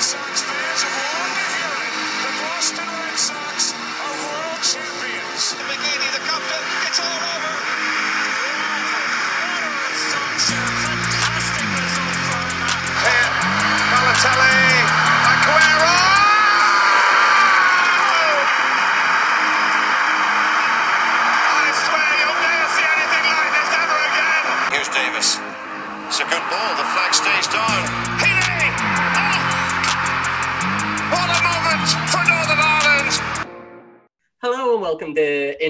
Red Sox fans have long been hearing the Boston Red Sox are world champions. McGeady, the captain, it's over.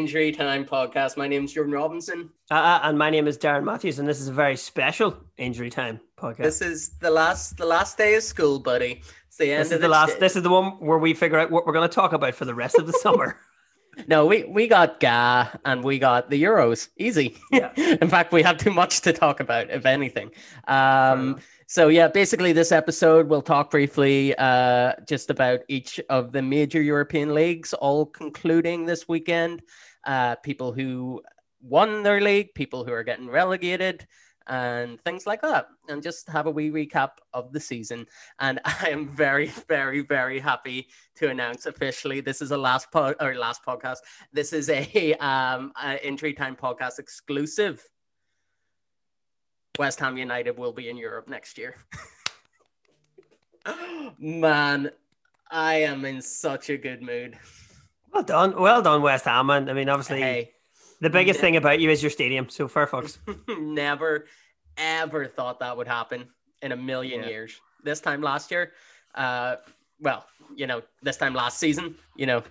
Injury Time Podcast. My name is Jordan Robinson. Uh, and my name is Darren Matthews, and this is a very special injury time podcast. This is the last the last day of school, buddy. It's the end This of is the last. ch- This is the one where we figure out what we're going to talk about for the rest of the summer. No, we we got GA and we got the Euros. Easy. Yeah. In fact, we have too much to talk about, if anything. Um, so yeah, basically this episode we'll talk briefly uh, just about each of the major European leagues, all concluding this weekend. Uh, people who won their league, people who are getting relegated, and things like that, and just have a wee recap of the season. And I am very, very, very happy to announce officially this is a last pod or last podcast. This is a um a injury time podcast exclusive. West Ham United will be in Europe next year. Man, I am in such a good mood. Well done, well done, West Ham. And I mean, obviously, Hey, the biggest ne- thing about you is your stadium. So fair fucks. never ever thought that would happen in a million Yeah. years. This time last year, uh, well, you know, this time last season, you know,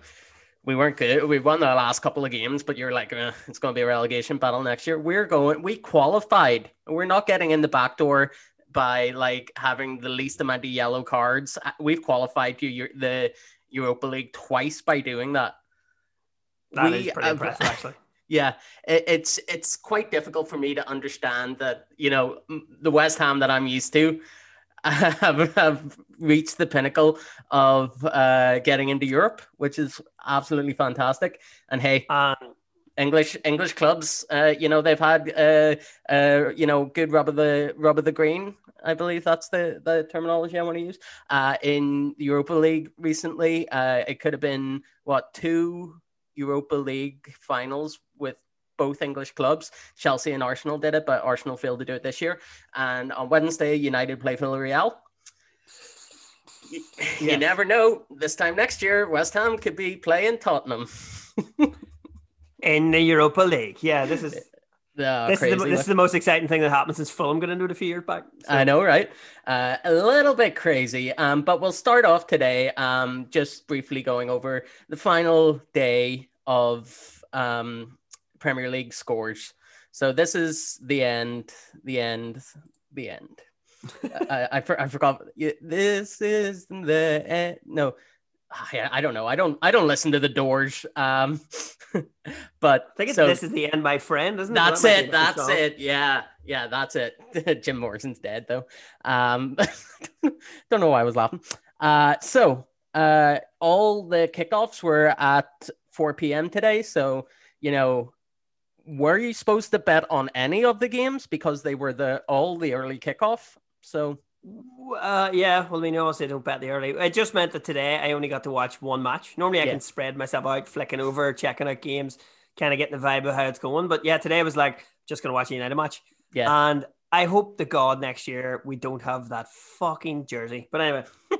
we weren't good. We won the last couple of games, but you're like, eh, it's going to be a relegation battle next year. We're going, we qualified. We're not getting in the back door by like having the least amount of yellow cards. We've qualified to Eu- the Europa League twice by doing that. That We is pretty have- impressive, actually. yeah, it, it's it's quite difficult for me to understand that you know the West Ham that I'm used to have, have reached the pinnacle of uh, getting into Europe, which is absolutely fantastic. And hey, And English English clubs, uh, you know they've had uh, uh, you know good rub of the rub of the green. I believe that's the the terminology I want to use. Uh, in the Europa League recently, uh, it could have been what two Europa League finals with both English clubs. Chelsea and Arsenal did it, but Arsenal failed to do it this year. And on Wednesday, United play Villarreal. You, you never know. This time next year, West Ham could be playing Tottenham. in the Europa League, yeah, this is Oh, this, is the, this is the most exciting thing that happened since Fulham got into it a few years back. So, I know, right? Uh, a little bit crazy. Um, but we'll start off today. Um, just briefly going over the final day of um Premier League scores. So this is the end, the end, the end. I, I, for- I forgot. This is the end. No, I, I don't know. I don't. I don't listen to the Doors. Um, but I think it's so- this is the end, my friend, isn't it? that's That it. That's song. it. Yeah, yeah, that's it. Jim Morrison's dead though. Um, don't know why I was laughing. Uh, so uh, all the kickoffs were at 4 p.m. today. So you know, were you supposed to bet on any of the games because they were the all the early kickoff? So Uh, yeah, well, we know I say don't bet the early. It just meant that today I only got to watch one match. Normally I Yeah. can spread myself out, flicking over, checking out games, kind of getting the vibe of how it's going. But yeah, today I was like, just going to watch a United match. yeah, And I hope to God next year we don't have that fucking jersey. But anyway,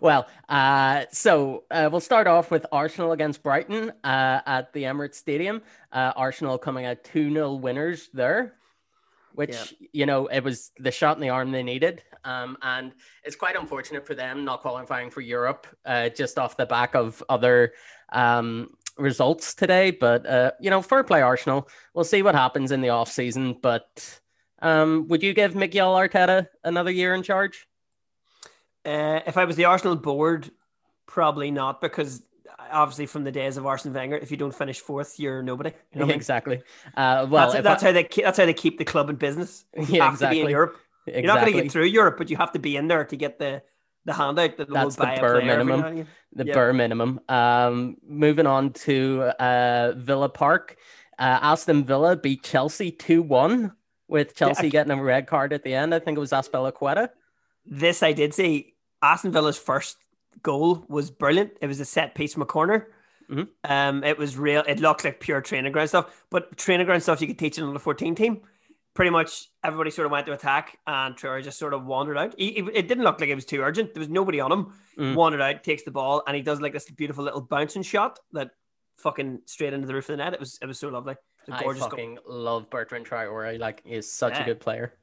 Well, uh, so uh, we'll start off with Arsenal against Brighton uh, at the Emirates Stadium. Uh, Arsenal coming out 2 0 winners there, which, Yeah. you know, it was the shot in the arm they needed. Um, and it's quite unfortunate for them not qualifying for Europe uh, just off the back of other um, results today. But, uh, you know, fair play, Arsenal. We'll see what happens in the off season. But um, would you give Miguel Arteta another year in charge? uh, if I was the Arsenal board, probably not, because obviously from the days of Arsene Wenger, if you don't finish fourth, you're nobody. You know what I mean? exactly. Uh, well, that's, that's I- how they keep, that's how they keep the club in business. You Yeah, have to be in exactly. Europe. You're not going to get through Europe, but you have to be in there to get the the handout that That's the bare minimum. now and again. the Yeah. bare minimum. Um, moving on to uh, Villa Park. Uh, Aston Villa beat Chelsea 2 1 with Chelsea I- getting a red card at the end. I think it was Azpilicueta. This I did see. Aston Villa's first goal was brilliant. It was a set piece from a corner. Mhm. Um, it was real. It looked like pure training ground stuff, but training ground stuff you could teach an under fourteen team. Pretty much everybody sort of went to attack, and Traore just sort of wandered out. He, he- it didn't look like it was too urgent. There was nobody on him. Mm. Wandered out, takes the ball, and he does like this beautiful little bouncing shot that fucking straight into the roof of the net. It was it was so lovely. It was a I gorgeous goal. fucking love Bertrand Traore. Like, he's such a good player.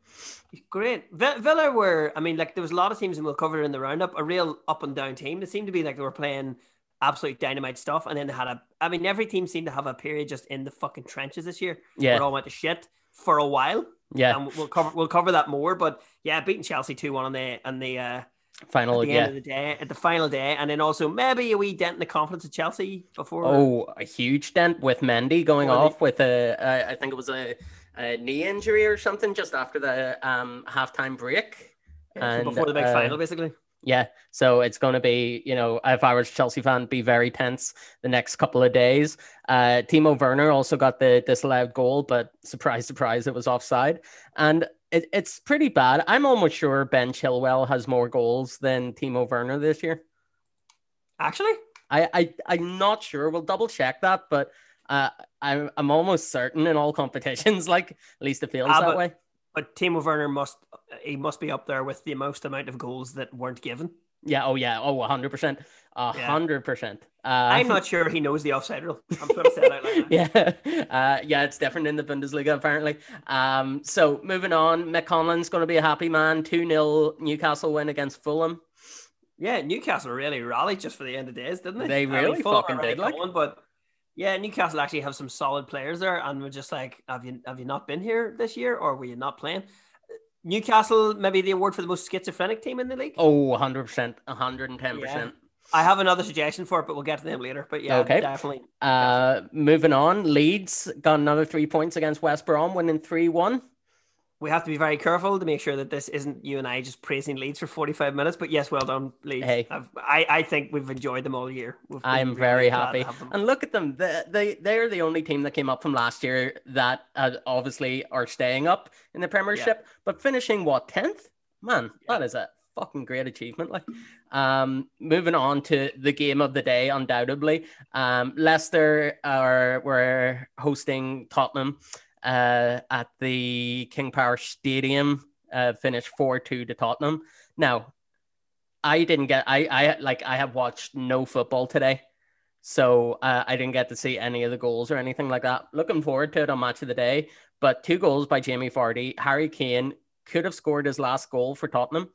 Great. Vi- Villa were, I mean, like there was a lot of teams, and we'll cover it in the roundup, a real up and down team. It seemed to be like they were playing absolute dynamite stuff, and then they had a, I mean, every team seemed to have a period just in the fucking trenches this year. Yeah. Where it all went to shit for a while. Yeah. And we'll cover we'll cover that more. But yeah, beating Chelsea two one on the on the uh, Final, at the yeah. end of the day, at the final day, and then also maybe a wee dent in the confidence of Chelsea before. Oh, a huge dent with Mendy going Oh, off with a, uh, think it was a, a knee injury or something just after the um halftime break. Yeah, so before the big uh, final, basically. Yeah, so it's going to be, you know, if I was Chelsea fan, be very tense the next couple of days. Uh, Timo Werner also got the disallowed goal, but surprise, surprise, it was offside, and it, it's pretty bad. I'm almost sure Ben Chilwell has more goals than Timo Werner this year. Actually, I, I I'm not sure. We'll double check that, but uh, I'm I'm almost certain in all competitions, like at least it feels Ah, that but- way. but Timo Werner must he must be up there with the most amount of goals that weren't given. Yeah. Oh yeah. Oh, 100 percent. A hundred percent. Uh, I'm not sure he knows the offside rule. I'm going to say out loud. yeah, uh, yeah, it's different in the Bundesliga apparently. Um, so moving on, McConnell's going to be a happy man. Two 0 Newcastle win against Fulham. Yeah, Newcastle really rallied just for the end of days, didn't they? They really Fulham fucking did, like. going, but yeah, Newcastle actually have some solid players there, and we're just like, have you have you not been here this year, or were you not playing? Newcastle, maybe the award for the most schizophrenic team in the league. Oh, 100 percent, 110 percent. I have another suggestion for it, but we'll get to them later. But yeah, Okay. definitely. Uh, moving on, Leeds got another three points against West Brom, winning three one. We have to be very careful to make sure that this isn't you and I just praising Leeds for 45 minutes. But yes, well done, Leeds. Hey. I've, I, I think we've enjoyed them all year. I'm really very happy. And look at them. They, they, they're the only team that came up from last year that uh, obviously are staying up in the Premiership, but finishing what, 10th? Man, that is a fucking great achievement. Like, um, moving on to the game of the day, undoubtedly. Um, Leicester are were hosting Tottenham uh, at the King Power Stadium, uh, finished 4 2 to Tottenham. Now, I didn't get I I like I have watched no football today. So uh, I didn't get to see any of the goals or anything like that. Looking forward to it on match of the day. But two goals by Jamie Vardy. Harry Kane could have scored his last goal for Tottenham.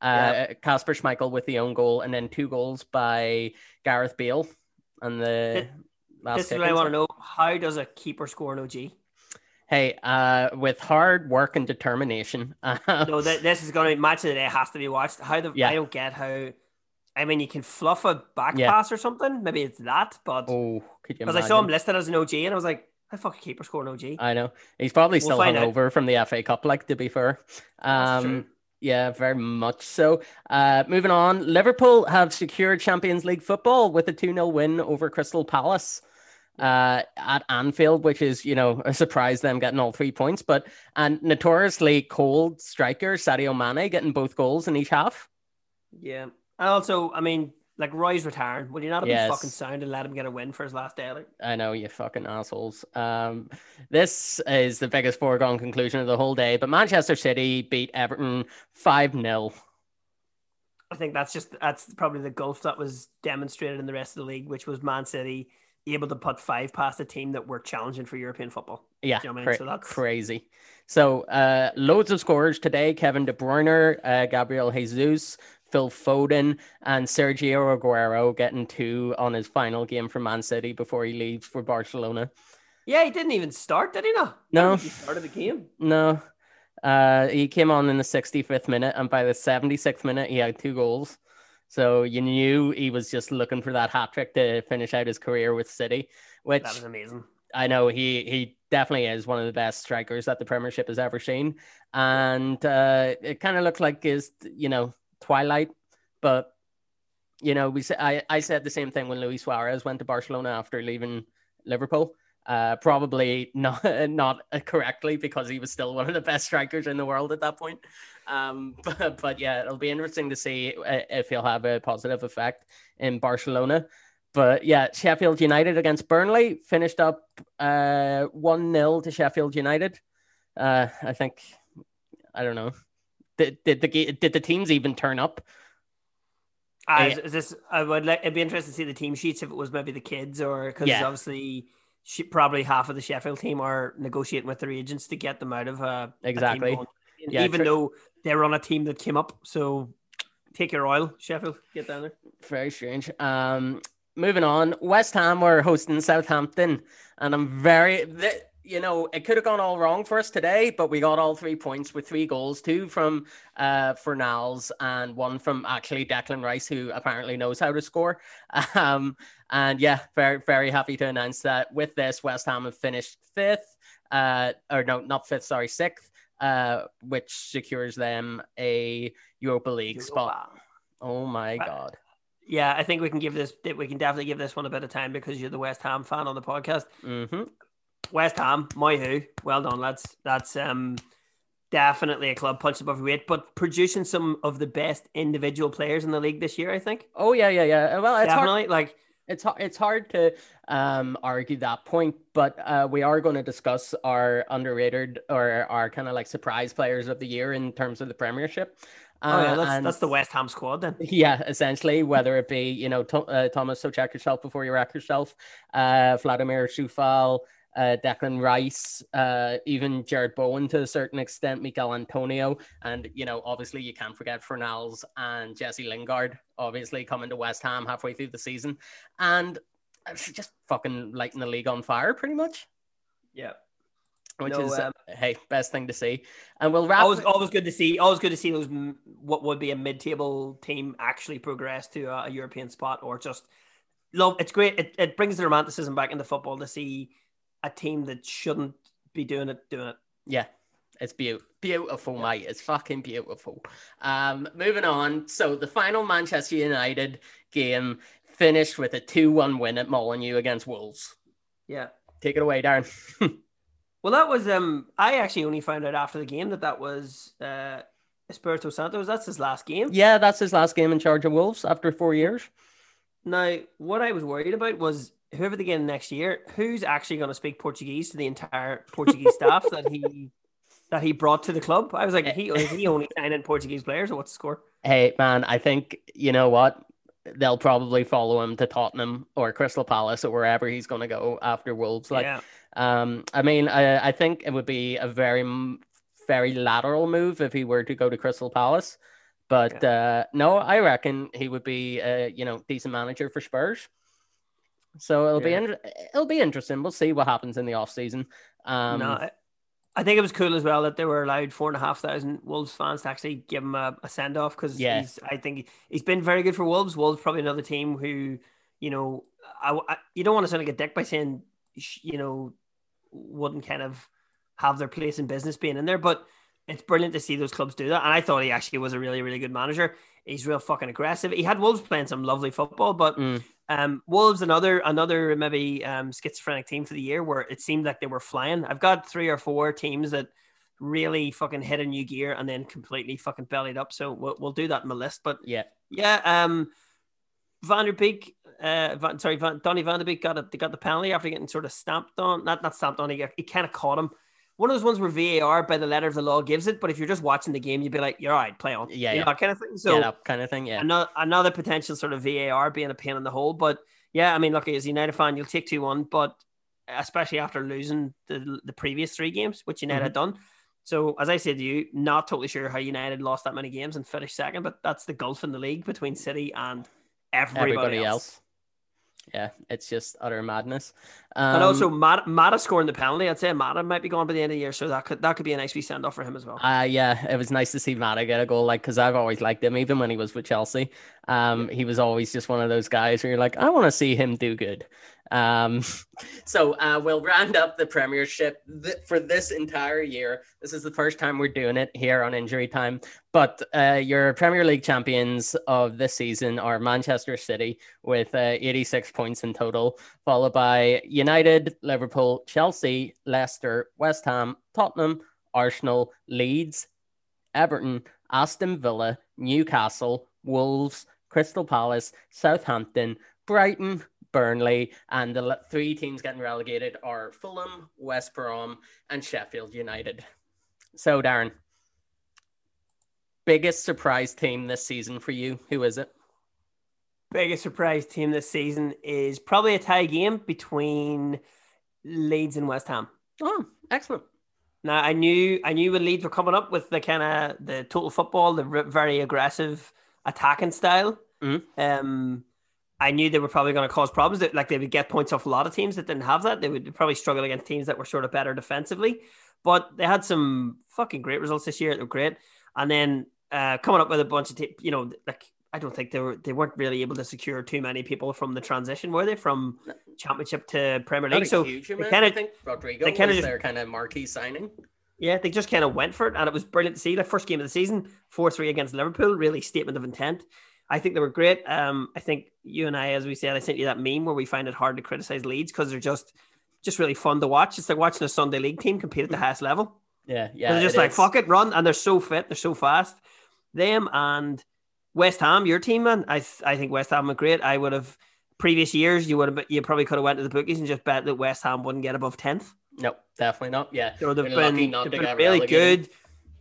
Uh, Kasper Schmeichel with the own goal, and then two goals by Gareth Bale. And the last This is what I want to know. How does a keeper score an OG? Hey, uh, with hard work and determination. No, th- this is going to be match of the day. Has to be watched. How the Yeah. I don't get how. I mean, you can fluff a back Yeah. pass or something. Maybe it's that, but oh, because I saw him listed as an OG, and I was like, "How fucking keeper score an OG?" I know he's probably We'll still out. hungover from the FA Cup. Like to be fair, um. Yeah, very much so. Uh, moving on, Liverpool have secured Champions League football with a two 0 win over Crystal Palace. Uh, at Anfield, which is you know a surprise them getting all three points, but and notoriously cold striker Sadio Mane getting both goals in each half. Yeah. And also, I mean, like Roy's retiring. Will you not have Yes. been fucking sound and let him get a win for his last day? Like, I know you fucking assholes. Um, this is the biggest foregone conclusion of the whole day. But Manchester City beat Everton five 0 I think that's just that's probably the gulf that was demonstrated in the rest of the league, which was Man City able to put five past a team that were challenging for European football. Yeah, you know I mean? cra- So that's- crazy. So, uh, loads of scorers today: Kevin De Bruyne, uh, Gabriel Jesus, Phil Foden, and Sergio Aguero getting two on his final game for Man City before he leaves for Barcelona. Yeah, he didn't even start, did he not? No. he started the game. No, uh, he came on in the 65th minute, and by the 76th minute, he had two goals. So you knew he was just looking for that hat trick to finish out his career with City, which That was amazing. I know he he definitely is one of the best strikers that the Premiership has ever seen, and uh, it kind of looked like his you know twilight, but you know we I I said the same thing when Luis Suarez went to Barcelona after leaving Liverpool. Uh, probably not not correctly because he was still one of the best strikers in the world at that point. Um, but, but yeah, it'll be interesting to see uh, if he'll have a positive effect in Barcelona. But yeah, Sheffield United against Burnley finished up uh, 1 0 to Sheffield United. Uh, I think, I don't know. Did, did, the, did the teams even turn up? Uh, is, is this, I would like, it'd be interesting to see the team sheets if it was maybe the kids or because Yeah. obviously she, probably half of the Sheffield team are negotiating with their agents to get them out of uh, a Exactly. going- Yeah, even tr- though they're on a team that came up. So take your oil, Sheffield. Get down there. Very strange. Um, moving on, West Ham were hosting Southampton, and I'm very, th- you know, it could have gone all wrong for us today, but we got all three points with three goals, two from uh Fornals and one from actually Declan Rice, who apparently knows how to score. Um, and yeah, very very happy to announce that with this, West Ham have finished fifth, uh, or no, not fifth, sorry, sixth, uh, which secures them a Europa League spot. Oh my Uh, god. Yeah, I think we can give this. We can definitely give this one a bit of time because you're the West Ham fan on the podcast. Mm-hmm. West Ham, my who. Well done, lads. That's um definitely a club punch above weight, but producing some of the best individual players in the league this year. I think Oh yeah, yeah, yeah. Well, it's hard. definitely like It's. It's hard to um argue that point, but uh, we are going to discuss our underrated or our kind of like surprise players of the year in terms of the Premiership. oh yeah, Uh, that's, and- that's the West Ham squad then. Yeah, essentially, whether it be you know Th- uh, Thomas, so check yourself before you wreck yourself. Uh, Vladimir Coufal, uh, Declan Rice, uh, even Jarrod Bowen to a certain extent, Michail Antonio, and you know obviously you can't forget Fornals and Jesse Lingard, obviously coming to West Ham halfway through the season, and just fucking lighting the league on fire, pretty much. Yeah, Which No, is uh, um, hey best thing to see, and we'll wrap. always always good to see. Always good to see those what would be a mid-table team actually progress to a, a European spot or just love. It's great. It, it brings the romanticism back into football to see a team that shouldn't be doing it doing it. Yeah, it's beautiful, beautiful, mate. It's fucking beautiful. Um, moving on. So the final Manchester United game finished with a two-one win at Molineux against Wolves. Yeah. Take it away, Darren. Well, that was um. I actually only found out after the game that that was uh Espirito Santos. That's his last game. yeah, that's his last game in charge of Wolves after four years. Now, what I was worried about was whoever they get in next year, who's actually going to speak Portuguese to the entire Portuguese staff that he that he brought to the club. I was like, he is he only signing Portuguese players, or what's the score? Hey, man, I think you know what. They'll probably follow him to Tottenham or Crystal Palace or wherever he's going to go after Wolves. Like, yeah, Um, I mean, I, I think it would be a very, very lateral move if he were to go to Crystal Palace. But uh, no, I reckon he would be a you know decent manager for Spurs. So it'll Yeah. be in, it'll be interesting. We'll see what happens in the off season. Um, no, I, I think it was cool as well that they were allowed four and a half thousand Wolves fans to actually give him a, a send off because Yeah. he's. I think he's been very good for Wolves. Wolves probably another team who, you know, I, I- you don't want to sound like a dick by saying, you know, wouldn't kind of have their place in business being in there, but it's brilliant to see those clubs do that. And I thought he actually was a really, really good manager. He's real fucking aggressive. He had Wolves playing some lovely football, but Mm. Um, Wolves another another maybe um, schizophrenic team for the year where it seemed like they were flying. I've got three or four teams that really fucking hit a new gear and then completely fucking bellied up. So we'll, we'll do that in the list. But yeah, yeah, um, Van der Beek, uh, Van, sorry, Van, Donny Van der Beek got a, they got the penalty after getting sort of stamped on. Not not stamped on. He, got- he kind of caught him. One of those ones where VAR by the letter of the law gives it, but if you're just watching the game, you'd be like, "You're all right, play on." Yeah, you yeah. know, that kind of thing. So get up kind of thing. Yeah, another another potential sort of VAR being a pain in the hole. But yeah, I mean, look, as a United fan, you'll take two one, but especially after losing the the previous three games, which United had Mm-hmm. done. So as I said to you, not totally sure how United lost that many games and finished second, but that's the gulf in the league between City and everybody, everybody else. else. Yeah, it's just utter madness. Um, And also, Mata, Mata scoring the penalty. I'd say Mata might be gone by the end of the year, so that could that could be a nice wee send off for him as well. Uh, yeah, it was nice to see Mata get a goal, like, because I've always liked him, even when he was with Chelsea. Um, he was always just one of those guys where you're like, I want to see him do good. Um, so uh, we'll round up the Premiership th- for this entire year. This is the first time we're doing it here on Injury Time. But uh, your Premier League champions of this season are Manchester City with uh, 86 points in total, followed by United, Liverpool, Chelsea, Leicester, West Ham, Tottenham, Arsenal, Leeds, Everton, Aston Villa, Newcastle, Wolves, Crystal Palace, Southampton, Brighton, Burnley, and the three teams getting relegated are Fulham, West Brom, and Sheffield United. So, Darren, biggest surprise team this season for you? Who is it? Biggest surprise team this season is probably a tie game between Leeds and West Ham. Oh, excellent. Now I knew I knew when Leeds were coming up with the kind of the total football, the very aggressive attacking style. Mm-hmm. Um, I knew they were probably going to cause problems. That like they would get points off a lot of teams that didn't have that. They would probably struggle against teams that were sort of better defensively. But they had some fucking great results this year. They were great, and then uh, coming up with a bunch of te- you know like I don't think they were they weren't really able to secure too many people from the transition, were they, from Championship to Premier League? so they kind of think Rodrigo they kinda just- their kind of marquee signing. Yeah, they just kind of went for it, and it was brilliant to see. Like first game of the season, four three against Liverpool, really statement of intent. I think they were great. Um, I think you and I, as we said, I sent you that meme where we find it hard to criticize Leeds because they're just just really fun to watch. It's like watching a Sunday league team compete at the highest level. Yeah, yeah. they're just like is. fuck it, run, and they're so fit, they're so fast. Them and West Ham, your team, man. I th- I think West Ham are great. I would have previous years you would have you probably could have went to the bookies and just bet that West Ham wouldn't get above tenth. No, definitely not. Yeah, So they've They're been, they've been really good.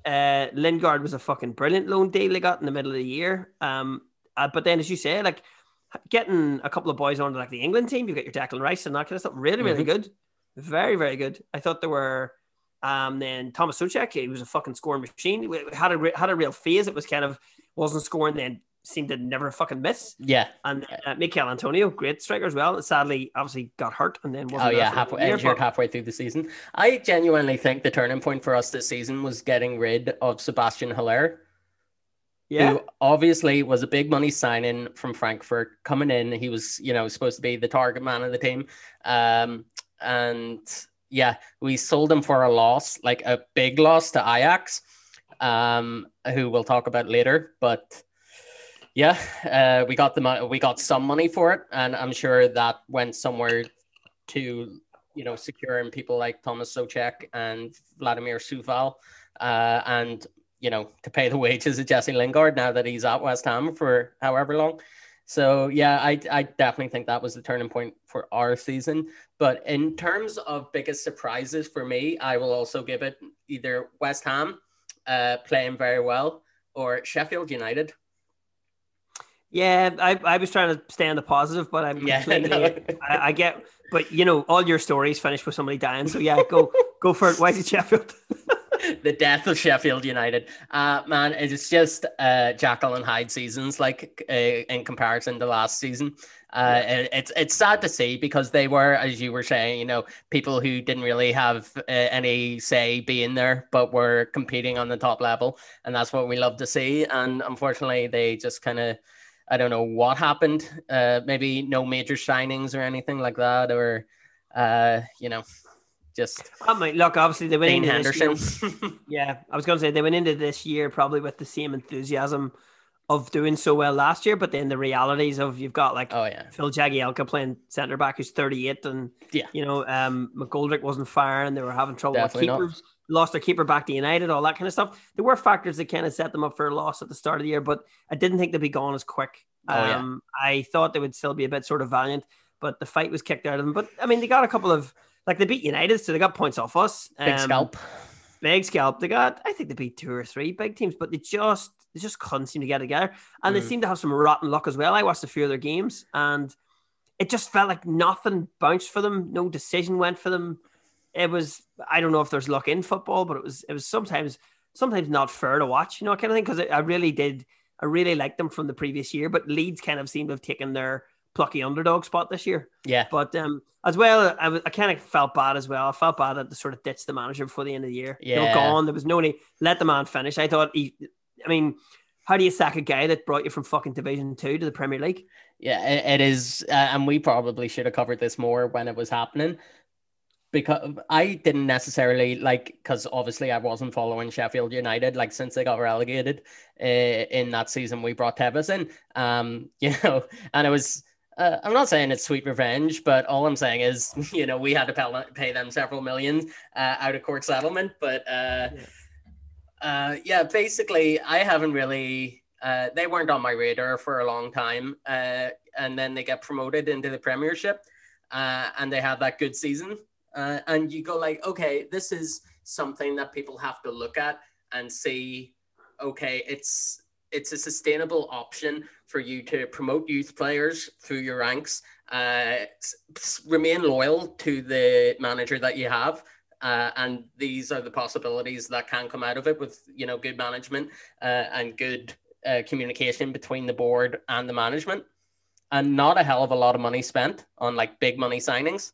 Uh, Lingard was a fucking brilliant loan deal they got in the middle of the year. Um, uh, but then as you say, like getting a couple of boys onto like the England team, you've got your Declan Rice and that kind of stuff. Really, really Mm-hmm. good. Very, very good. I thought there were. Um, then Thomas Soucek, he was a fucking scoring machine. He had a re- had a real phase. It was kind of wasn't scoring, then seemed to never fucking miss. Yeah. And uh, Michail Antonio, great striker as well. Sadly, obviously got hurt and then wasn't Oh yeah, halfway year, injured but- halfway through the season. I genuinely think the turning point for us this season was getting rid of Sebastian Haller, yeah. who obviously was a big money signing from Frankfurt coming in. He was, you know, supposed to be the target man of the team. Um, and yeah, we sold him for a loss, like a big loss to Ajax, um, who we'll talk about later. But yeah, uh, we got the money, we got some money for it, and I'm sure that went somewhere to you know securing people like Thomas Soucek and Vladimir Coufal, uh, and you know to pay the wages of Jesse Lingard now that he's at West Ham for however long. So yeah, I I definitely think that was the turning point for our season. But in terms of biggest surprises for me, I will also give it either West Ham uh, playing very well or Sheffield United. Yeah, I, I was trying to stay on the positive, but I'm Yeah, completely. no. I, I get, but you know, all your stories finish with somebody dying. So yeah, go go for it. Why is it Sheffield? the death of Sheffield United. Uh, man, it's just uh, Jekyll and Hyde seasons, like uh, in comparison to last season. Uh, it- it's it's sad to see because they were, as you were saying, you know, people who didn't really have uh, any say being there, but were competing on the top level, and that's what we love to see. And unfortunately, they just kind of. I don't know what happened. Uh, maybe no major signings or anything like that, or uh, you know, just I mean, look, obviously they went Dean into this Henderson. year- yeah, I was going to say they went into this year probably with the same enthusiasm of doing so well last year, but then the realities of you've got like oh yeah, Phil Jagielka playing centre back who's 38 and Yeah. you know um McGoldrick wasn't firing they were having trouble Definitely with keepers lost their keeper back to United all that kind of stuff there were factors that kind of set them up for a loss at the start of the year but I didn't think they'd be gone as quick Oh, yeah. um I thought they would still be a bit sort of valiant but the fight was kicked out of them but I mean they got a couple of like they beat United so they got points off us big Um, scalp. big scalp. They got, I think they beat two or three big teams, but they just they just couldn't seem to get together. And they Mm. seem to have some rotten luck as well. I watched a few of their games and it just felt like nothing bounced for them. No decision went for them. It was I don't know if there's luck in football, but it was it was sometimes sometimes not fair to watch, you know, kind of thing. Because I really did I really liked them from the previous year, but Leeds kind of seemed to have taken their plucky underdog spot this year. Yeah, But um, as well, I, I kind of felt bad as well. I felt bad that they sort of ditched the manager before the end of the year. They were Yeah. gone. There was no need. Let the man finish. I thought he, I mean, How do you sack a guy that brought you from fucking Division Two to the Premier League? Yeah, it, it is, uh, and we probably should have covered this more when it was happening because I didn't necessarily like because obviously I wasn't following Sheffield United like since they got relegated uh, in that season. We brought Tevez in, um, you know, and it was. Uh, I'm not saying it's sweet revenge, but all I'm saying is, you know, we had to pay, them several million uh, out of court settlement. But uh, yeah. Uh, yeah, basically, I haven't really. Uh, they weren't on my radar for a long time, uh, and then they get promoted into the Premiership, uh, and they have that good season, uh, and you go like, okay, this is something that people have to look at and see. Okay, it's it's a sustainable option for you to promote youth players through your ranks, uh, remain loyal to the manager that you have, uh, and these are the possibilities that can come out of it with you know good management uh, and good uh, communication between the board and the management, and not a hell of a lot of money spent on like big money signings.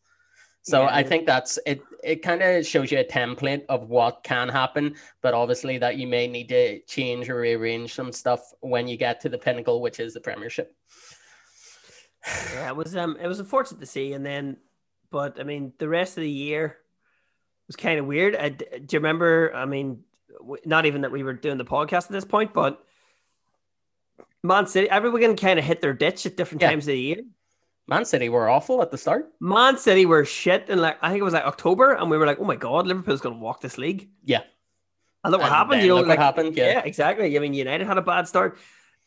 So yeah. I think that's it. It kind of shows you a template of what can happen, but obviously that you may need to change or rearrange some stuff when you get to the pinnacle, which is the Premiership. Yeah, it was um, it was unfortunate to see, and then, but I mean, the rest of the year was kind of weird. I, do you remember? I mean, not even that we were doing the podcast at this point, but Man City, everyone kind of hit their ditch at different yeah. times of the year. Man City were awful at the start. Man City were shit, and like I think it was like October, and we were like, "Oh my god, Liverpool's going to walk this league." Yeah, and look what and happened. You know, like, what happened. Yeah. yeah, exactly. I mean, United had a bad start.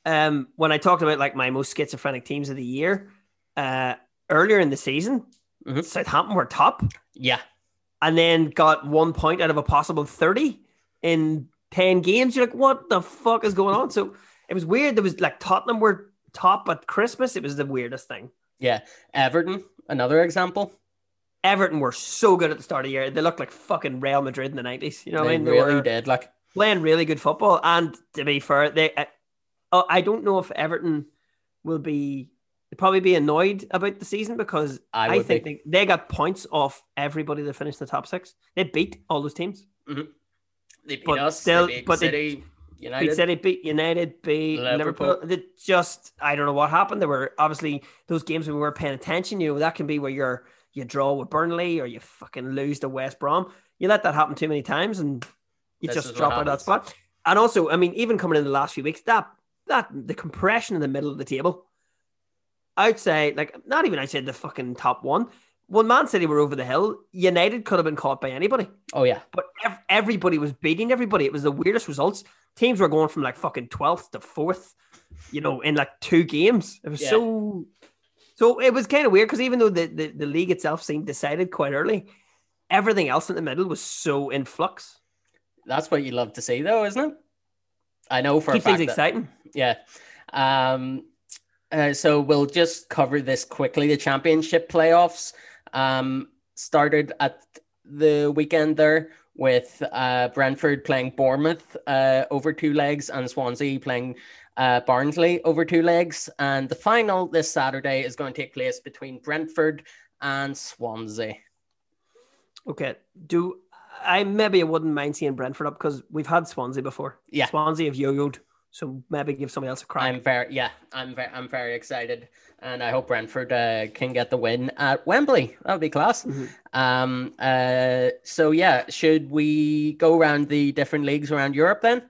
Um, when I talked about like my most schizophrenic teams of the year, uh, earlier in the season, mm-hmm. Southampton were top. Yeah, and then got one point out of a possible thirty in ten games. You're like, what the fuck is going on? So it was weird. There was like Tottenham were top at Christmas. It was the weirdest thing. Yeah. Everton, another example. Everton were so good at the start of the year. They looked like fucking Real Madrid in the 90s. You know they what I mean? They really did. Like playing really good football. And to be fair, they uh, oh, I don't know if Everton will be probably be annoyed about the season because I, I think they, they, got points off everybody that finished the top six. They beat all those teams. Mm-hmm. They beat but us. Still, they beat but City. They, United. Beat City, beat United, beat Liverpool. Liverpool. They just, I don't know what happened. There were obviously those games we were paying attention. You know, that can be where you're you draw with Burnley or you fucking lose to West Brom. You let that happen too many times and you this just drop out of that spot. And also, I mean, even coming in the last few weeks, that that the compression in the middle of the table, I'd say, like, not even I'd say the fucking top one. When Man City were over the hill, United could have been caught by anybody. Oh yeah, but ev- everybody was beating everybody. It was the weirdest results teams were going from like fucking 12th to 4th, you know, in like two games. It was yeah. so so it was kind of weird because even though the, the, the league itself seemed decided quite early, everything else in the middle was so in flux. That's what you love to see, though, isn't it? I know for Keep things that, exciting. Yeah. Um, uh, so we'll just cover this quickly. The championship playoffs um, started at the weekend there with uh, Brentford playing Bournemouth uh, over two legs and Swansea playing uh, Barnsley over two legs. And the final this Saturday is going to take place between Brentford and Swansea. Okay. Do I maybe I wouldn't mind seeing Brentford up because we've had Swansea before. Yeah. Swansea have yo-yoed. So maybe give somebody else a crack. I'm very yeah, I'm very I'm very excited and I hope Brentford uh, can get the win at Wembley. That would be class. Mm-hmm. Um, uh, so yeah, should we go around the different leagues around Europe then?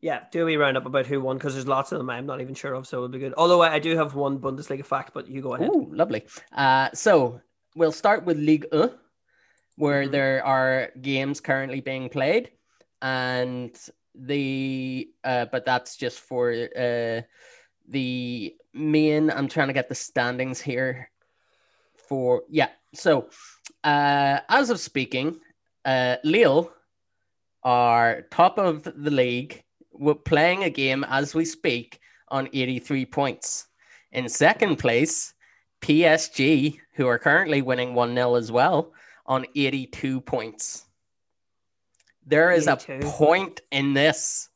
Yeah, do we round up about who won? Because there's lots of them I'm not even sure of, so it'll be good. Although I, do have one Bundesliga fact, but you go ahead. Ooh, lovely. Uh, so we'll start with League 1, where mm-hmm. there are games currently being played, and the uh, but that's just for uh the main i'm trying to get the standings here for yeah. So uh as of speaking uh lille are top of the league we're playing a game as we speak on 83 points. In second place psg who are currently winning 1-0 as well on 82 points there is 82. a point in this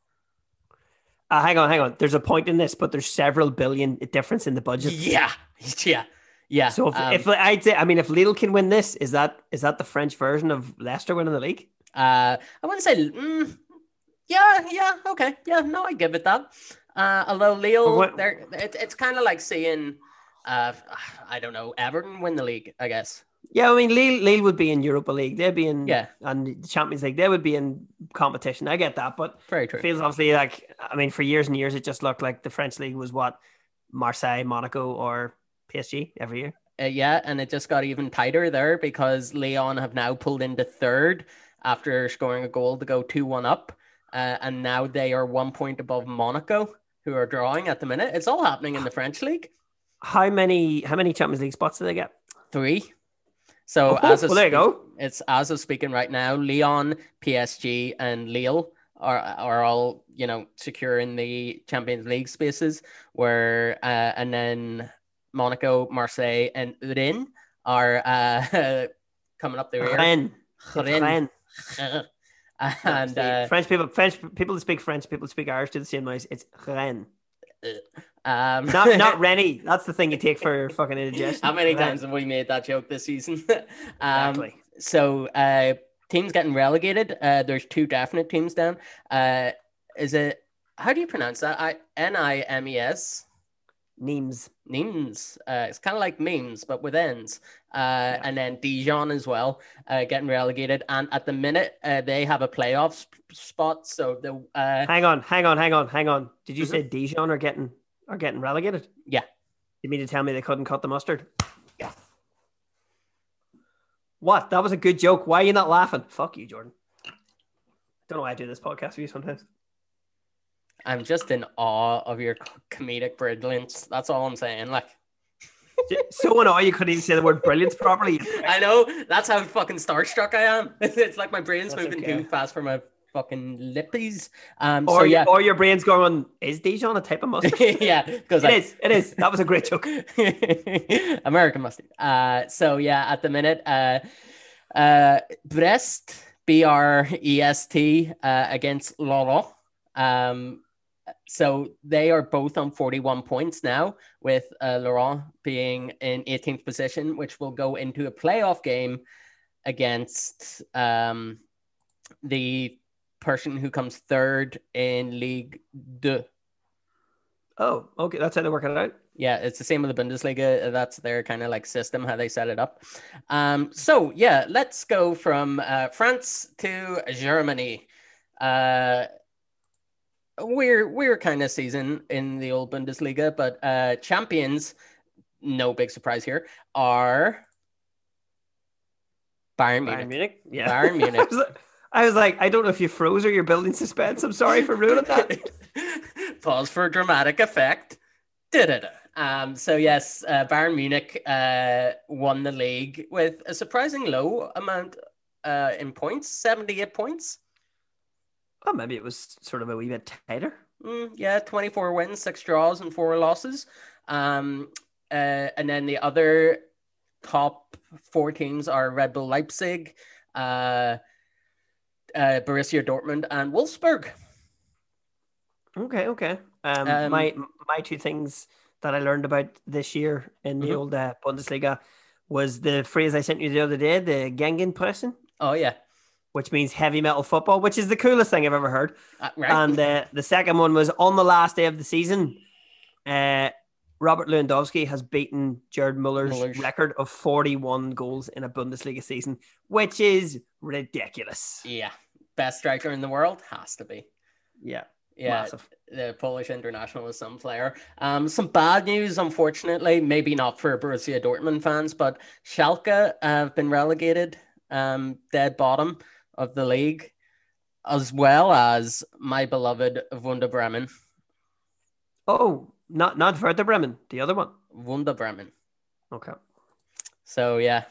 uh, hang on, hang on. There's a point in this, but there's several billion difference in the budget. Yeah, yeah, yeah. So if, um, if I'd say, I mean, if Lille can win this, is that is that the French version of Leicester winning the league? Uh, I wouldn't say. Mm, Yeah, yeah, okay, yeah. No, I give it that. Uh, although Lille, But what- they're it, it's kind of like seeing, uh, I don't know, Everton win the league. I guess. Yeah, I mean, Lille, Lille would be in Europa League. They'd be in Yeah. and the Champions League. They would be in competition. I get that, but Very it true. feels obviously like I mean, for years and years, it just looked like the French league was what Marseille, Monaco, or PSG every year. Uh, yeah, and it just got even tighter there because Lyon have now pulled into third after scoring a goal to go 2 1 up. Uh, and now they are one point above Monaco, who are drawing at the minute. It's all happening in the French league. How many how many Champions League spots do they get? Three. So, Oh, as of well, there you go. it's as of speaking right now, Lyon, PSG, and Lille are are all you know secure in the Champions League spaces. Where uh, and then Monaco, Marseille, and Rennes are uh, coming up the rear. Rennes. Rennes. Rennes. and uh, French people, French people that speak French, people speak Irish do the same noise. It's Rennes, um, not not Rennie. That's the thing you take for fucking indigestion. How many times have we made that joke this season? um, Exactly. So, uh, teams getting relegated. Uh, there's two definite teams down. Uh, is it? How do you pronounce that? I N I M E S. Nimes. Nims. Uh, it's kind of like memes, but with ends. Uh, And then Dijon as well, uh, getting relegated. And at the minute, uh, they have a playoff sp- spot. So the uh, Hang on, hang on, hang on, hang on. Did you Mhm. say Dijon are getting are getting relegated? Yeah. You mean to tell me they couldn't cut the mustard? Yeah. What? That was a good joke. Why are you not laughing? Fuck you, Jordan. Don't know why I do this podcast for you sometimes. I'm just in awe of your comedic brilliance. That's all I'm saying. Like. so in awe you couldn't even say the word brilliance properly. I know that's how fucking starstruck I am. It's like my brain's That's moving okay. too fast for my fucking lippies. Um, Or, so yeah, or your brain's going, is Dijon a type of mustard? yeah, because It is. It is. That was a great joke. American mustard. Uh, so yeah, at the minute, uh, uh, Brest, B R E S T, uh, against Lorient. Um, so they are both on 41 points now, with uh, Lorient being in 18th position, which will go into a playoff game against um, the person who comes third in League Deux. Oh, okay. That's how they work it out. Yeah, it's the same with the Bundesliga. That's their kind of like system, how they set it up. Um, so yeah, let's go from uh, France to Germany. Uh, we're we're kind of season in the old Bundesliga, but uh, champions, no big surprise here, are Bayern Munich. Bayern Munich. Yeah. Bayern Munich. I, was like, I was like, I don't know if you froze or you're building suspense. I'm sorry for ruining that. Pause for dramatic effect. Da-da-da. Um, so yes, uh, Bayern Munich uh, won the league with a surprising low amount uh, in points, seventy-eight points. Oh, maybe it was sort of a wee bit tighter. Mm, yeah, twenty-four wins, six draws, and four losses. Um, uh, and then the other top four teams are Red Bull Leipzig, uh, uh, Borussia Dortmund, and Wolfsburg. Okay, okay. Um, Um, my my two things that I learned about this year in the Mhm. old uh, Bundesliga was the phrase I sent you the other day, the Gegenpressen, Oh yeah, which means heavy metal football, which is the coolest thing I've ever heard. uh, right. And uh, the second one was on the last day of the season. Uh, Robert Lewandowski has beaten Gerd Muller's, Muller's. record of 41 goals in a Bundesliga season, which is ridiculous. Yeah, best striker in the world has to be. Yeah, Yeah, massive. the Polish international is some player. Um, some bad news, unfortunately, maybe not for Borussia Dortmund fans, but Schalke have been relegated, um, dead bottom of the league, as well as my beloved Wunder Bremen. Oh, not not Werder Bremen, the other one. Wunder Bremen. Okay. So yeah,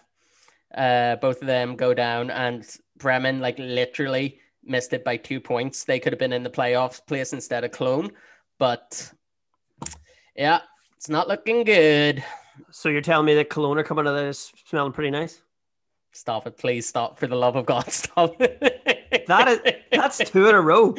uh, both of them go down, and Bremen like literally missed it by two points. They could have been in the playoffs place instead of Cologne, but yeah, it's not looking good. So you're telling me that Cologne are coming out of this smelling pretty nice? Stop it, please stop! For the love of God, stop it. That is that's two in a row.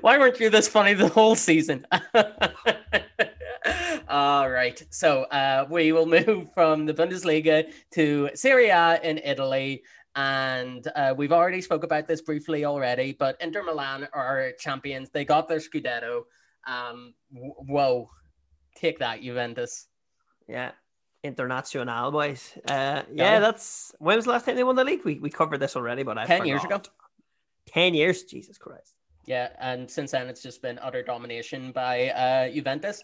Why weren't you this funny the whole season? All right, so uh, we will move from the Bundesliga to Serie A in Italy. And uh, we've already spoke about this briefly already, but Inter Milan are champions. They got their Scudetto. Um, w- whoa, take that, Juventus. Yeah. International boys. Uh, yeah, that's when was the last time they won the league? We, we covered this already, but I 10 years ago. 10 years? Jesus Christ. Yeah, and since then it's just been utter domination by uh, Juventus.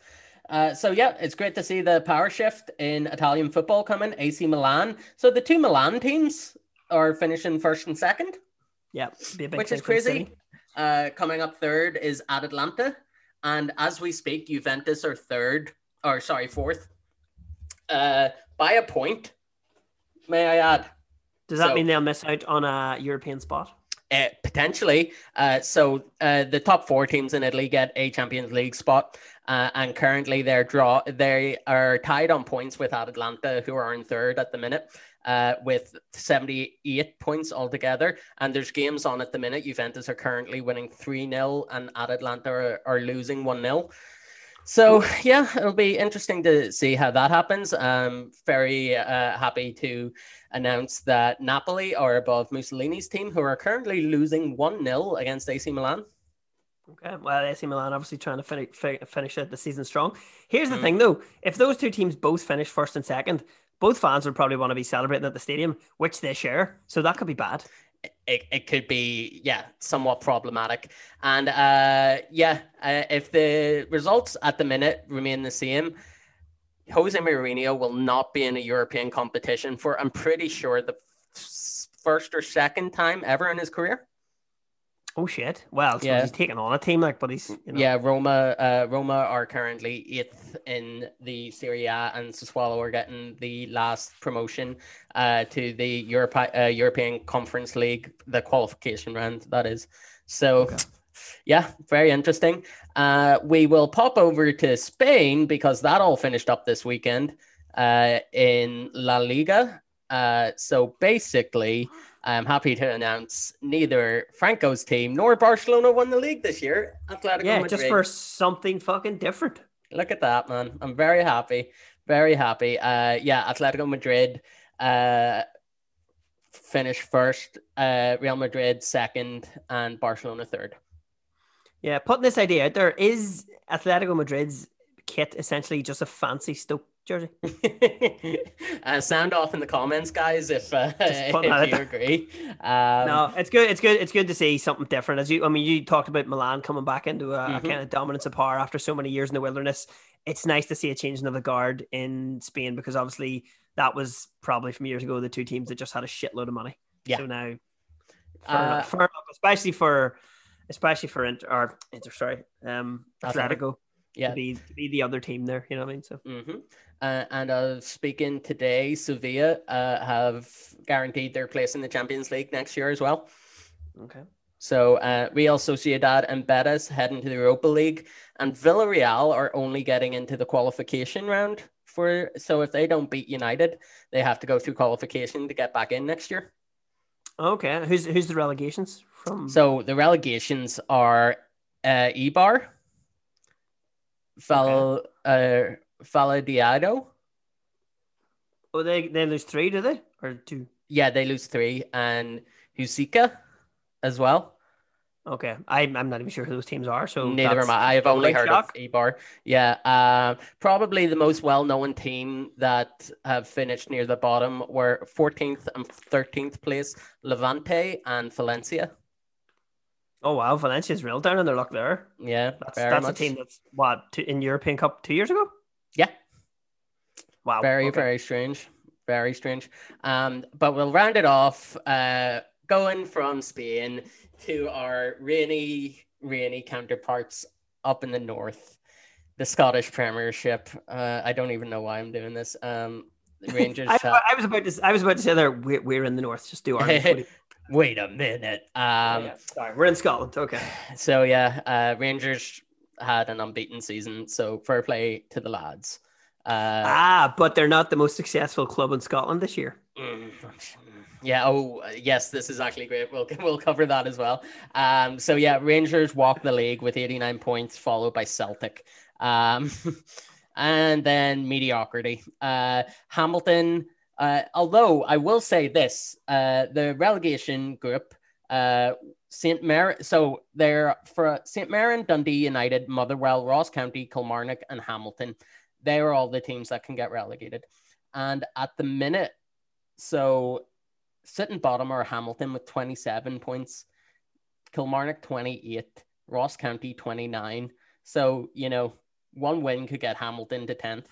Uh, so yeah, it's great to see the power shift in Italian football coming. AC Milan. So the two Milan teams are finishing first and second, Yeah. Be a big which is crazy. Uh, coming up third is at Atalanta, and as we speak, Juventus are third, or sorry, fourth, uh, by a point. May I add? Does that So- mean they'll miss out on a European spot? Uh, potentially. Uh, so uh, the top four teams in Italy get a Champions League spot, uh, and currently they're draw they are tied on points with Atalanta, who are in third at the minute, uh, with seventy eight points altogether. And there's games on at the minute. Juventus are currently winning three 0 and Atalanta are, are losing one 0 so yeah, it'll be interesting to see how that happens. I'm very uh, happy to announce that Napoli are above Mussolini's team, who are currently losing one 0 against AC Milan. Okay. Well, AC Milan obviously trying to finish, finish out the season strong. Here's the Mhm. thing, though: if those two teams both finish first and second, both fans would probably want to be celebrating at the stadium, which they share. So that could be bad. It, it could be yeah somewhat problematic, and uh, yeah, uh, if the results at the minute remain the same. Jose Mourinho will not be in a European competition for, I'm pretty sure, the first or second time ever in his career. Oh shit! Well, Yeah. he's taking on a team like, but he's you know, Yeah, Roma. Uh, Roma are currently eighth in the Serie A, and Sassuolo are getting the last promotion uh, to the Europe, uh, European Conference League, the qualification round. That is. So, Okay. yeah, very interesting. Uh, we will pop over to Spain because that all finished up this weekend uh, in La Liga. Uh, so basically, I'm happy to announce neither Franco's team nor Barcelona won the league this year. Atletico yeah, Madrid. just for something fucking different. Look at that, man. I'm very happy. Very happy. Uh, yeah, Atletico Madrid uh, finished first, uh, Real Madrid second, and Barcelona third. Yeah, putting this idea out there is Atletico Madrid's kit essentially just a fancy Stoke jersey. uh, sound off in the comments, guys, if, uh, Just putting that if you agree. Um, no, it's good. It's good. It's good to see something different. As you, I mean, you talked about Milan coming back into a, Mhm. kind of dominance of power after so many years in the wilderness. It's nice to see a changing of the guard in Spain because obviously that was probably from years ago the two teams that just had a shitload of money. Yeah. So now, fair, Uh, enough, fair enough, especially for, especially for Inter, or Inter, sorry, um, Atletico. Yeah. to be to be the other team there. You know what I mean? So hmm Uh, and uh, speaking today, Sevilla uh, have guaranteed their place in the Champions League next year as well. okay. So uh, Real Sociedad and Betis head into the Europa League, and Villarreal are only getting into the qualification round for. So if they don't beat United, they have to go through qualification to get back in next year. Okay. Who's who's the relegations from? So the relegations are uh, Eibar, Val, uh, Valladolid. oh, they they lose three, do they or two? Yeah, they lose three, and Huesca as well. Okay, I'm I'm not even sure who those teams are. So Neither am I. I have only heard shock. of Eibar. Yeah, uh, probably the most well-known team that have finished near the bottom were 14th and 13th place, Levante and Valencia. Oh wow, Valencia's real down in their luck there. Yeah, That's that's much. a team that's what two, in European Cup two years ago. Yeah. Wow. very okay. very strange very strange um but we'll round it off uh going from spain to our rainy rainy counterparts up in the north the scottish premiership uh i don't even know why i'm doing this um rangers I, I was about to I was about to say there we're, we're in the north. Just do our. wait a minute um Sorry, we're in Scotland. Okay. so yeah uh rangers had an unbeaten season so fair play to the lads uh ah, but they're not the most successful club in Scotland this year. Mm, Yeah. Oh, yes. This is actually great. We'll we'll cover that as well. Um. So yeah, Rangers walk the league with 89 points, followed by Celtic. Um, and then mediocrity. Uh, Hamilton Uh, although I will say this, uh, the relegation group, uh, St. Mar, so they're for St. Mirren, Dundee United, Motherwell, Ross County, Kilmarnock, and Hamilton. They are all the teams that can get relegated. And at the minute, so sitting bottom are Hamilton with 27 points, Kilmarnock 28, Ross County 29. So, you know, one win could get Hamilton to 10th.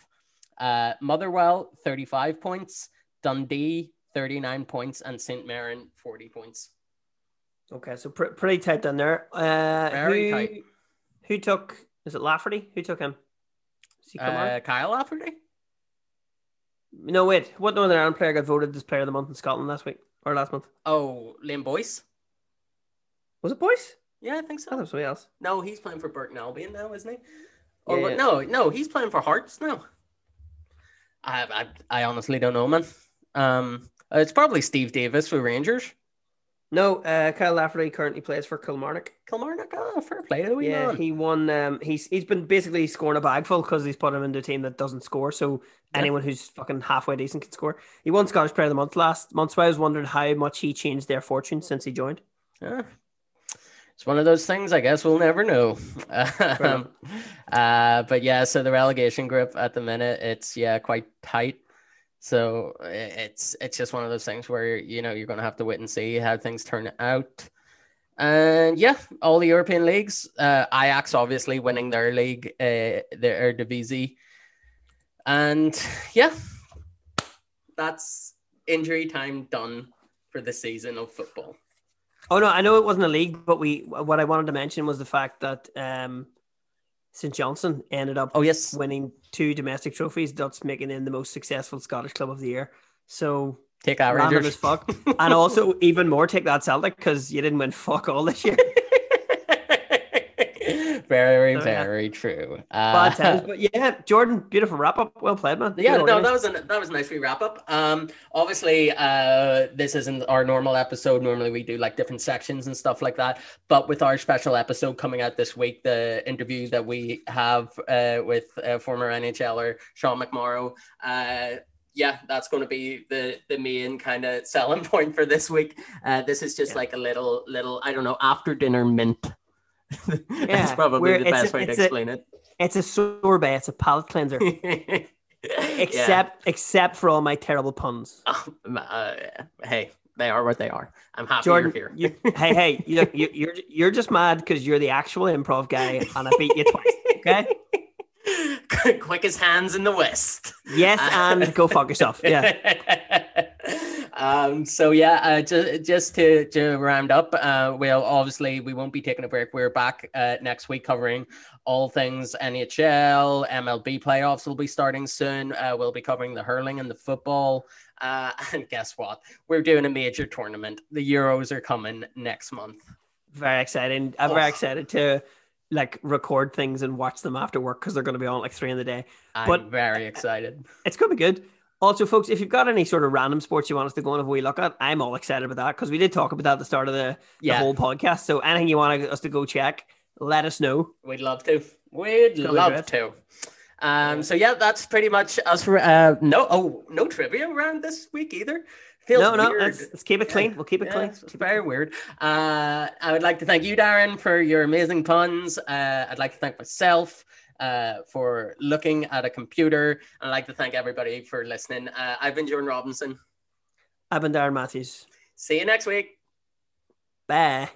Uh, Motherwell 35 points, Dundee 39 points, and St. Mirren 40 points. Okay, so pr- pretty tight down there. Uh, Very who, tight. Who took? Is it Lafferty? Who took him? Uh, Kyle Lafferty? no, wait. What Northern Ireland player got voted as player of the month in Scotland last week or last month? Oh, Liam Boyce? Was it Boyce? Yeah, I think I thought so. it was somebody else. No, he's playing for Burton Albion now, isn't he? Or Yeah, yeah. no, no, he's playing for Hearts now. I, I, I honestly don't know, man. Um, it's probably Steve Davis for Rangers. No, uh, Kyle Lafferty currently plays for Kilmarnock. Kilmarnock, oh, fair play to the wee Yeah, man. he won. Um, he's he's been basically scoring a bagful because he's put him into a team that doesn't score. So Yeah. anyone who's fucking halfway decent can score. He won Scottish Player of the Month last month. So I was wondering how much he changed their fortune since he joined. Yeah. It's one of those things. I guess we'll never know. Um, uh, but yeah, so the relegation group at the minute, it's yeah quite tight. So it's it's just one of those things where you know you're going to have to wait and see how things turn out. And yeah, all the European leagues. Uh, Ajax obviously winning their league, uh, their Eredivisie, and yeah, that's injury time done for the season of football. Oh no, I know it wasn't a league, but we what I wanted to mention was the fact that um, St Johnstone ended up Oh yes, winning two domestic trophies, thus making them the most successful Scottish club of the year. So take random Rangers. as fuck, and also even more take that Celtic because you didn't win fuck all this year. very, So, yeah. very true. Bad Uh, times, but yeah, Jordan, beautiful wrap up. Well played, man. yeah, Good no, that was a that was a nice wee wrap up. Um, obviously, uh, this isn't our normal episode. Normally, we do like different sections and stuff like that. But with our special episode coming out this week, the interview that we have uh, with uh, former NHLer Sean McMorrow, uh, yeah, that's going to be the the main kind of selling point for this week. Uh, this is just Yeah. like a little little I don't know after dinner mint. Yeah, That's probably the it's a- best way to it's a- explain it. It's a sorbet. It's a palate cleanser. except except for all my terrible puns. Yeah. Uh, hey, they are what they are. I'm happy Jordan, you're here. you, hey, hey, you, you, you're you're just mad because you're the actual improv guy, and I beat you twice. Okay? Quickest hands in the West. Yes, and go fuck yourself. Yeah. Um. So yeah. Uh. Just just to to round up. Uh. Well, obviously we won't be taking a break. We're back uh next week covering all things NHL, MLB playoffs will be starting soon. Uh, we'll be covering the hurling and the football. Uh, and guess what? We're doing a major tournament. The Euros are coming next month. Very exciting. I'm very excited to like record things and watch them after work because they're going to be on like three in the day. I'm But- very excited. It's going to be good. Also, folks, if you've got any sort of random sports you want us to go and have a wee look at, I'm all excited about that because we did talk about that at the start of the, the Yeah. whole podcast. So anything you want us to go check, let us know. We'd love to. We'd love to. Um, so yeah, that's pretty much us for uh no oh no trivia around this week either. Feels no, no, let's, let's keep it clean. We'll keep it Yeah, clean. it's very weird. Uh, I would like to thank you, Darren, for your amazing puns. Uh, I'd like to thank myself uh, for looking at a computer. I'd like to thank everybody for listening. Uh, I've been Jordan Robinson. I've been Darren Matthews. See you next week. Bye.